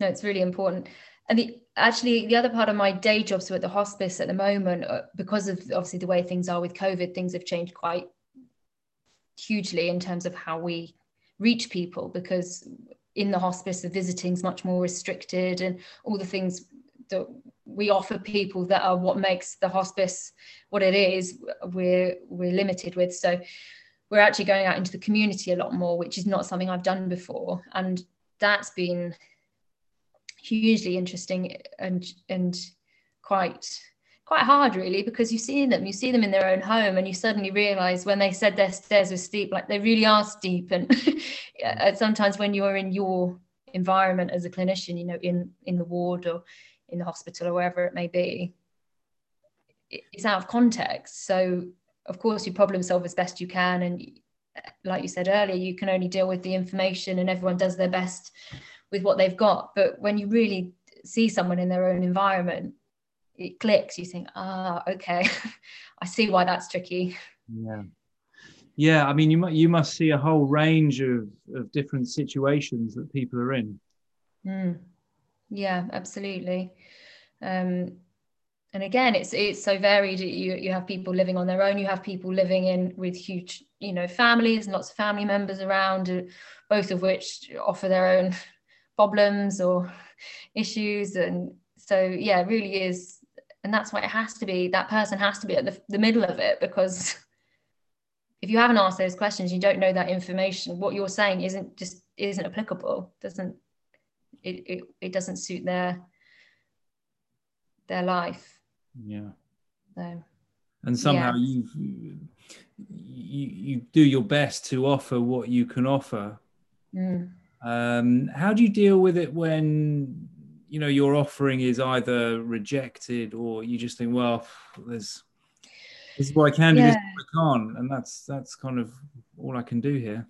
No, it's really important. And the actually the other part of my day job, so at the hospice at the moment, uh, because of obviously the way things are with COVID, things have changed quite hugely in terms of how we reach people. Because in the hospice, the visiting is much more restricted, and all the things that we offer people that are what makes the hospice what it is, we're we're limited with. So we're actually going out into the community a lot more, which is not something I've done before. And that's been hugely interesting and and quite quite hard really because you see them you see them in their own home and you suddenly realize when they said their stairs were steep like they really are steep. And (laughs) sometimes when you're in your environment as a clinician you know in in the ward or in the hospital or wherever it may be it's out of context. So of course you problem solve as best you can. And like you said earlier you can only deal with the information and everyone does their best with what they've got. But when you really see someone in their own environment it clicks. You think ah okay. (laughs) I see why that's tricky. Yeah. Yeah i mean you, you must see a whole range of, of different situations that people are in. Mm. yeah absolutely. Um, and again it's it's so varied. You you have people living on their own. You have people living in with huge you know families and lots of family members around uh, both of which offer their own problems or issues and so yeah it really is and that's why it has to be that person has to be at the, the middle of it because (laughs) if you haven't asked those questions you don't know that information what you're saying isn't just isn't applicable doesn't it, it, it doesn't suit their their life yeah. So, and somehow yeah. you you you do your best to offer what you can offer. Mm. Um, how do you deal with it when you know your offering is either rejected or you just think well there's this is what i can do yeah. this is what i can't and that's that's kind of all i can do here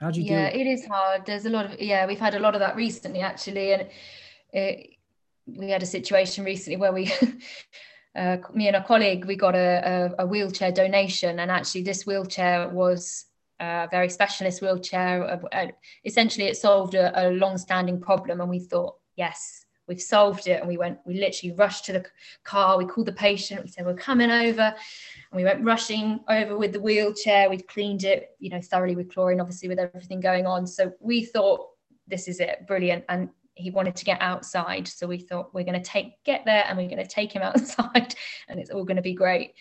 how do you yeah do it? it is hard there's a lot of yeah we've had a lot of that recently actually and it, we had a situation recently where we (laughs) uh, me and a colleague we got a, a, a, wheelchair donation and actually this wheelchair was a very specialist wheelchair essentially it solved a, a long-standing problem. And we thought yes we've solved it. And we went we literally rushed to the car. We called the patient. We said we're coming over. And we went rushing over with the wheelchair. We'd cleaned it you know thoroughly with chlorine obviously with everything going on. So we thought this is it brilliant. And he wanted to get outside. So we thought we're going to take get there and we're going to take him (laughs) outside. And it's all going to be great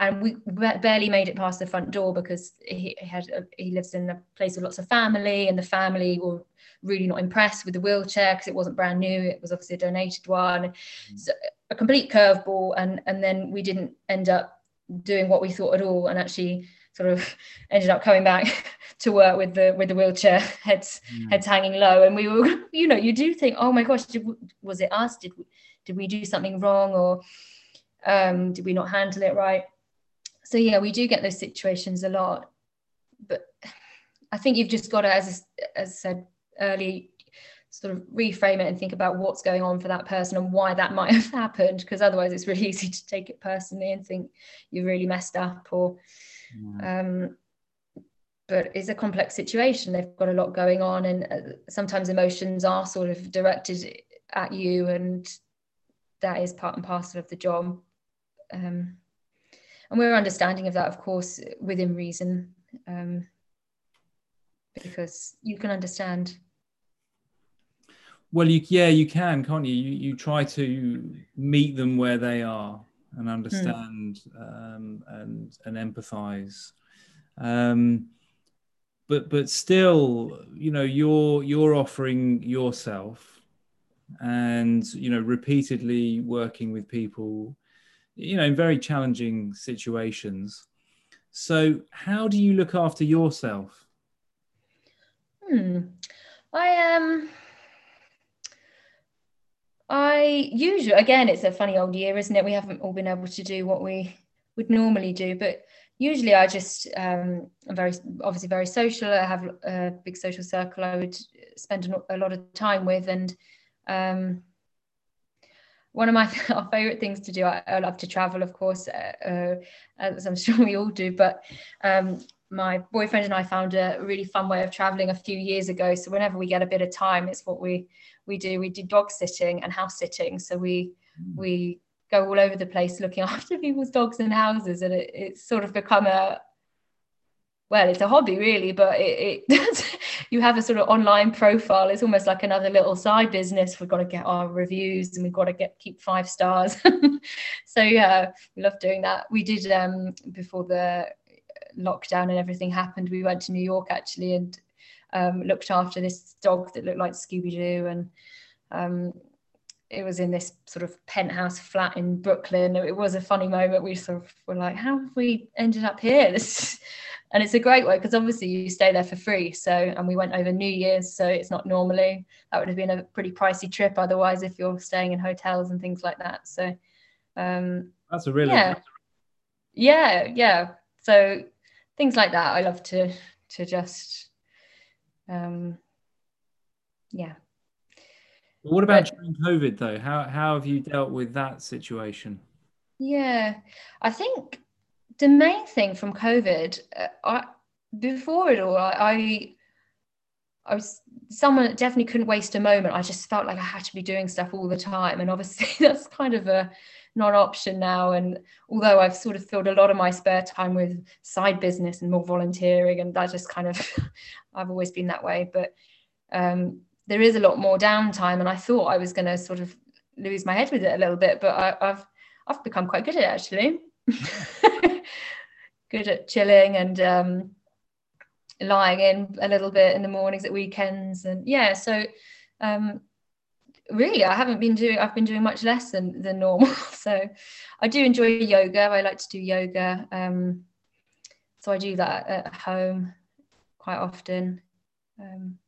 and we barely made it past the front door because he had a, he lives in a place with lots of family and the family were really not impressed with the wheelchair because it wasn't brand new. It was obviously a donated one. Mm. so a complete curveball and and then we didn't end up doing what we thought at all and actually sort of (laughs) ended up coming back (laughs) to work with the with the wheelchair (laughs) heads mm. heads hanging low. And we were you know you do think oh my gosh did, was it us? Did we, did we do something wrong or um, did we not handle it right so yeah we do get those situations a lot but i think you've just got to as as I said early sort of reframe it and think about what's going on for that person and why that (laughs) might have happened because otherwise it's really easy to take it personally and think you really messed up or um, but it's a complex situation. They've got a lot going on and uh, sometimes emotions are sort of directed at you and that is part and parcel of the job. Um, and we're understanding of that of course within reason um, because you can understand. Well you yeah you can can't you? You, you try to meet them where they are and understand mm. um, and and empathize. Um, but but still you know you're you're offering yourself and you know repeatedly working with people you know in very challenging situations. So how do you look after yourself? Hmm. i um i usually again it's a funny old year isn't it? We haven't all been able to do what we would normally do but usually i just um i'm very obviously very social. I have a big social circle i would spend a lot of time with and um one of my (laughs) our favorite things to do I, I love to travel of course uh, uh, as i'm (laughs) sure we all do but um, my boyfriend and i found a really fun way of traveling a few years ago. So whenever we get a bit of time it's what we we do. We do dog sitting and house sitting. So we mm. we go all over the place looking (laughs) after people's dogs and houses and it, it's sort of become a well it's a hobby really but it, it (laughs) you have a sort of online profile. It's almost like another little side business. We've got to get our reviews and we've got to get keep five stars. (laughs) So yeah we love doing that. We did um before the lockdown and everything happened we went to new york actually and um, looked after this dog that looked like scooby-doo and um, it was in this sort of penthouse flat in brooklyn. It was a funny moment. We sort of were like how have we ended up here? (laughs) This and it's a great way because obviously you stay there for free. So and we went over new year's so it's not normally that would have been a pretty pricey trip otherwise if you're staying in hotels and things like that. So um that's a really yeah. yeah yeah. So things like that i love to to just um yeah. What about but, during covid though? How how have you dealt with that situation? Yeah i think the main thing from COVID, uh, I, before it all, I, I was someone that definitely couldn't waste a moment. I just felt like I had to be doing stuff all the time, and obviously (laughs) that's kind of a non-option now. And although I've sort of filled a lot of my spare time with side business and more volunteering, and that just kind of, (laughs) I've always been that way. But um, there is a lot more downtime, and I thought I was going to sort of lose my head with it a little bit, but I, I've I've become quite good at it actually. (laughs) good at chilling and um, lying in a little bit in the mornings at weekends and yeah so um, really i haven't been doing i've been doing much less than, than normal. (laughs) So i do enjoy yoga. I like to do yoga um, so i do that at home quite often. Um,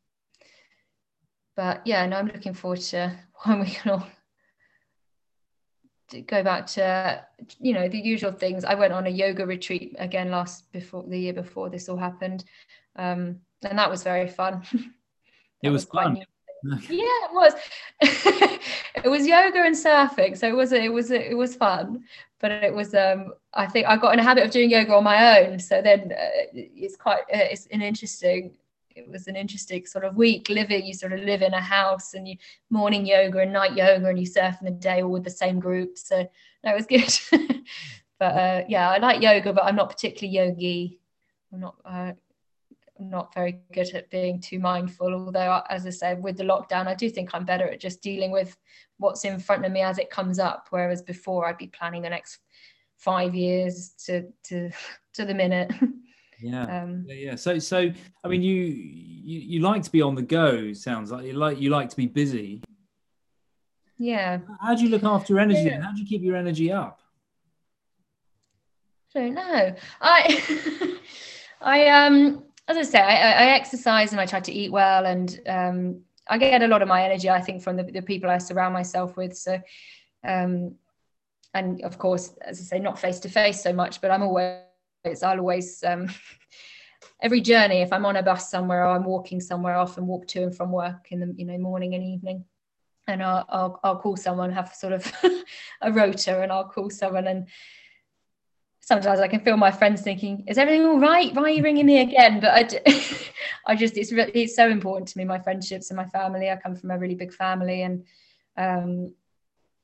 but yeah, no, I'm looking forward to when we can all go back to you know the usual things. I went on a yoga retreat again last before the year before this all happened, um, and that was very fun. (laughs) it was, was fun. yeah, it was. (laughs) it was yoga and surfing, so it was it was it was fun. But it was um I think I got in a habit of doing yoga on my own, so then uh, it's quite uh, it's an interesting it was an interesting sort of week living. You sort of live in a house and you morning yoga and night yoga and you surf in the day all with the same group. So that was good. (laughs) but uh, yeah, I like yoga, but I'm not particularly yogi. I'm not. Uh, I'm not very good at being too mindful. Although, as I said, with the lockdown, I do think I'm better at just dealing with what's in front of me as it comes up. Whereas before, I'd be planning the next five years to to (laughs) to the minute. (laughs) Yeah. Um, yeah, yeah. So, so I mean, you, you you like to be on the go. Sounds like you like you like to be busy. Yeah. How do you look after your energy? Yeah. How do you keep your energy up? I don't know. I (laughs) I um as I say, I, I, exercise and I try to eat well, and um, I get a lot of my energy, I think, from the, the people I surround myself with. So, um, and of course, as I say, not face to face so much, but I'm always I'll always um, (laughs) every journey if I'm on a bus somewhere or I'm walking somewhere, I often walk to and from work in the you know morning and evening, and I'll I'll, I'll call someone, have sort of (laughs) a rota, and I'll call someone and. Sometimes I can feel my friends thinking, "Is everything all right? Why are you ringing me (laughs) again?" But I, I just it's really, it's so important to me, my friendships and my family. I come from a really big family, and um,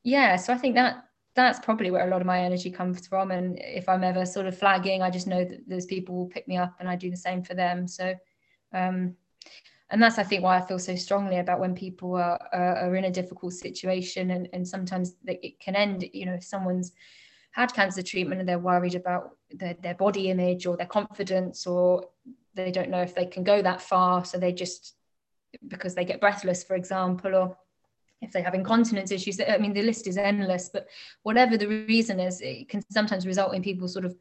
yeah, so I think that that's probably where a lot of my energy comes from. And if I'm ever sort of flagging, I just know that those people will pick me up and I do the same for them. So, um, and that's, I think, why I feel so strongly about when people are, are, are in a difficult situation and, and sometimes it can end, you know, if someone's had cancer treatment and they're worried about their, their body image or their confidence or they don't know if they can go that far. So they just, because they get breathless, for example, or if they have incontinence issues i mean the list is endless but whatever the reason is it can sometimes result in people sort of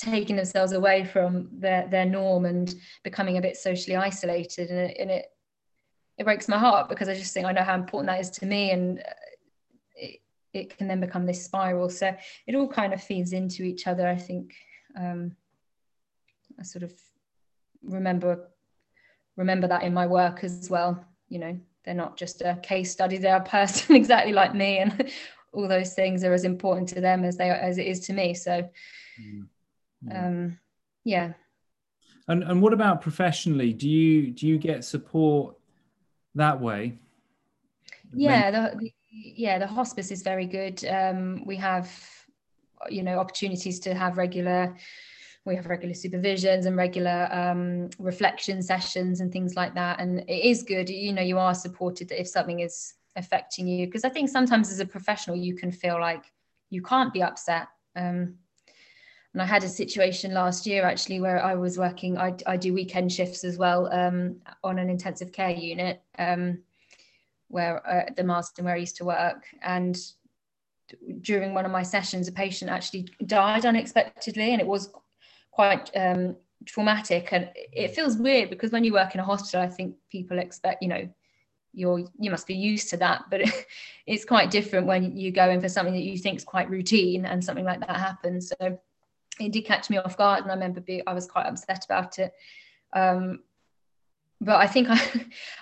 taking themselves away from their their norm and becoming a bit socially isolated. And it, and it it breaks my heart because I just think I know how important that is to me and uh, it, it can then become this spiral. So it all kind of feeds into each other I think. Um, I sort of remember remember that in my work as well you know they're not just a case study they're a person (laughs) exactly like me and (laughs) all those things are as important to them as they are, as it is to me so mm. um yeah. And and what about professionally? Do you do you get support that way? Yeah the, the yeah the hospice is very good. Um we have you know opportunities to have regular we have regular supervisions and regular um, reflection sessions and things like that. And it is good, you know, you are supported if something is affecting you. Because I think sometimes as a professional, you can feel like you can't be upset. Um, and I had a situation last year actually where I was working, I, I do weekend shifts as well um, on an intensive care unit um, where uh, the Marsden where I used to work. And during one of my sessions, a patient actually died unexpectedly, and it was quite um, traumatic. And it feels weird because when you work in a hospital i think people expect you know you're you must be used to that. But it, (laughs) it's quite different when you go in for something that you think is quite routine and something like that happens. So it did catch me off guard. And i remember being, i was quite upset about it. Um, but i think (laughs) i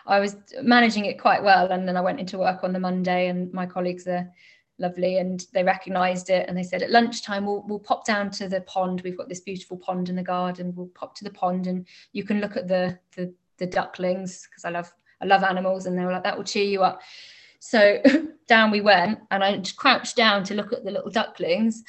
i was managing it quite well. And then i went into work on the monday and my colleagues are lovely and they recognized it and they said at lunchtime we'll, we'll pop down to the pond. We've got this beautiful pond in the garden. We'll pop to the pond and you can look at the the, the ducklings because i love i love animals and they were like that will cheer you up. So (laughs) down we went and i crouched down to look at the little ducklings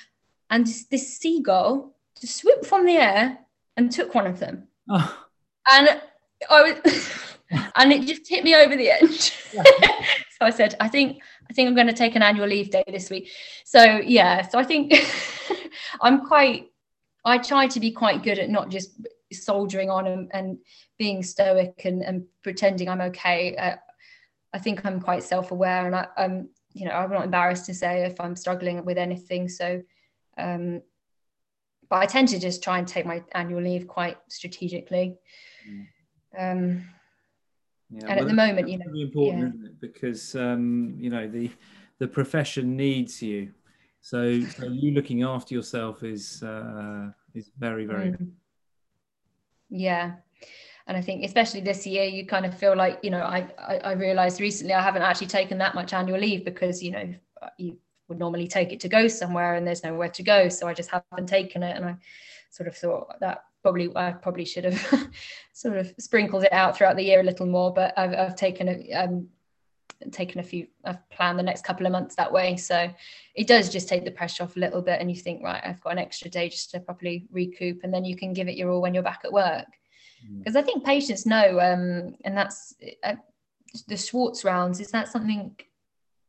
and this, this seagull just swooped from the air and took one of them. Oh. and i was (laughs) and it just hit me over the edge (laughs) so i said i think I think I'm going to take an annual leave day this week. So yeah, so I think (laughs) I'm quite. I try to be quite good at not just soldiering on and, and being stoic and, and, pretending I'm okay. Uh, I think I'm quite self-aware, and I, am you know I'm not embarrassed to say if I'm struggling with anything. So, um, but I tend to just try and take my annual leave quite strategically. Mm. Um, Yeah. And well, at the moment, you know, really important, yeah. isn't it? Because um, you know the the profession needs you. So, so you looking after yourself is uh, is very very. Mm. Yeah, and I think especially this year, you kind of feel like you know I, I I realized recently I haven't actually taken that much annual leave because you know you would normally take it to go somewhere and there's nowhere to go, so I just haven't taken it, and I sort of thought that probably I probably should have (laughs) sort of sprinkled it out throughout the year a little more, but I've, I've taken a um, taken a few I've planned the next couple of months that way. So it does just take the pressure off a little bit, and you think, right, I've got an extra day just to properly recoup, and then you can give it your all when you're back at work. Because mm. I think patients know, um, and that's uh, the Schwartz rounds. Is that something?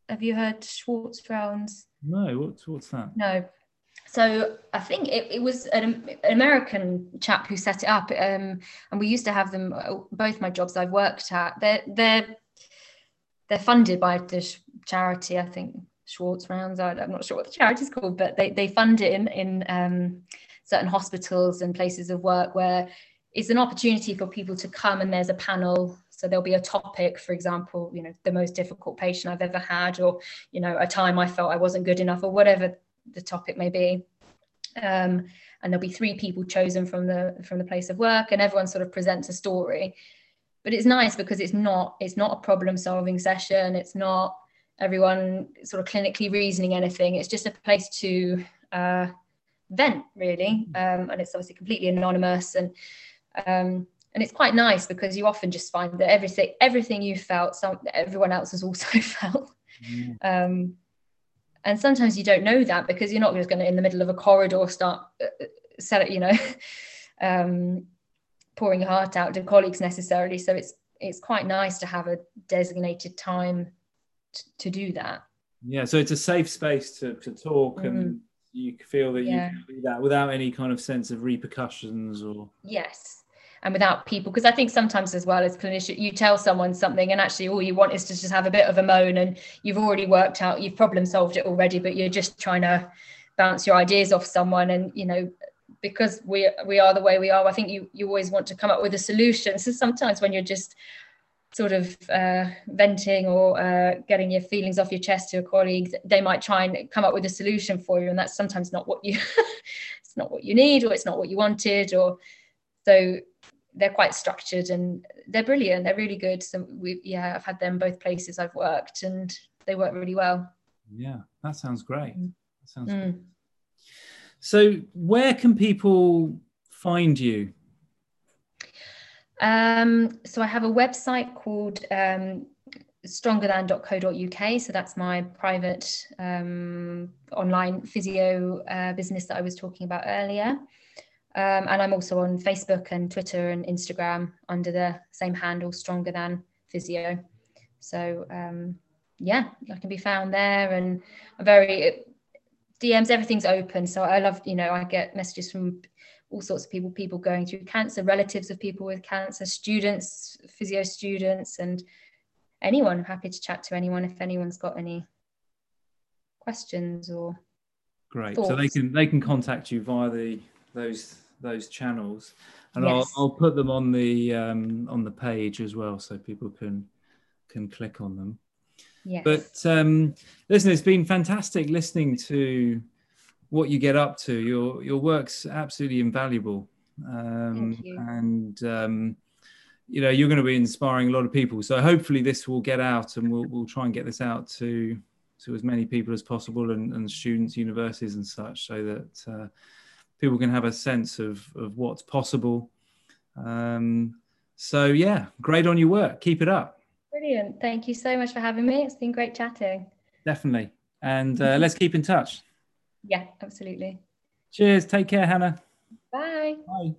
Have you heard Schwartz rounds? No, what's what's that? No, so I think it, it was an, an, American chap who set it up, um, and we used to have them. Uh, both my jobs I've worked at, they're they're they're funded by this charity. I think Schwartz Rounds. I'm not sure what the charity's called, but they they fund it in in um, certain hospitals and places of work where it's an opportunity for people to come and there's a panel so there'll be a topic for example you know the most difficult patient i've ever had or you know a time i felt i wasn't good enough or whatever the topic may be. Um, and there'll be three people chosen from the from the place of work, and everyone sort of presents a story. But it's nice because it's not it's not a problem solving session. It's not everyone sort of clinically reasoning anything. It's just a place to uh, vent, really, um, and it's obviously completely anonymous and. Um, and it's quite nice because you often just find that everything everything you felt some everyone else has also (laughs) felt mm. um, and sometimes you don't know that because you're not just going to in the middle of a corridor start uh, uh sell it you know (laughs) um, pouring your heart out to colleagues necessarily so it's it's quite nice to have a designated time t- to do that yeah so it's a safe space to, to talk mm. and you feel that yeah. you can do that without any kind of sense of repercussions or yes and without people because i think sometimes as well as clinician you tell someone something and actually all you want is to just have a bit of a moan and you've already worked out you've problem solved it already but you're just trying to bounce your ideas off someone and you know because we we are the way we are i think you you always want to come up with a solution. So sometimes when you're just sort of uh, venting or uh, getting your feelings off your chest to a colleague they might try and come up with a solution for you and that's sometimes not what you (laughs) it's not what you need or it's not what you wanted or so they're quite structured and they're brilliant. They're really good. So we yeah, I've had them both places I've worked and they work really well. Yeah, that sounds great. Mm. That sounds mm. great. So where can people find you? Um, so I have a website called um, strongerthan.co.uk. So that's my private um, online physio uh, business that I was talking about earlier. Um, and I'm also on Facebook and Twitter and Instagram under the same handle, Stronger Than Physio. So um, yeah, I can be found there, and I'm very DMs. Everything's open, so I love you know I get messages from all sorts of people, people going through cancer, relatives of people with cancer, students, physio students, and anyone. I'm happy to chat to anyone if anyone's got any questions or. Great. Thoughts. So they can they can contact you via the those those channels, and yes. I'll, I'll put them on the um, on the page as well, so people can can click on them. Yes. But um, listen, it's been fantastic listening to what you get up to. Your your work's absolutely invaluable, um, you. and um, you know you're going to be inspiring a lot of people. So hopefully this will get out, and we'll we'll try and get this out to to as many people as possible, and, and students, universities, and such, so that. Uh, people can have a sense of of what's possible. Um, so yeah, great on your work. Keep it up. Brilliant. Thank you so much for having me. It's been great chatting. Definitely. And uh, (laughs) let's keep in touch. Yeah, absolutely. Cheers. Take care, Hannah. Bye. Bye.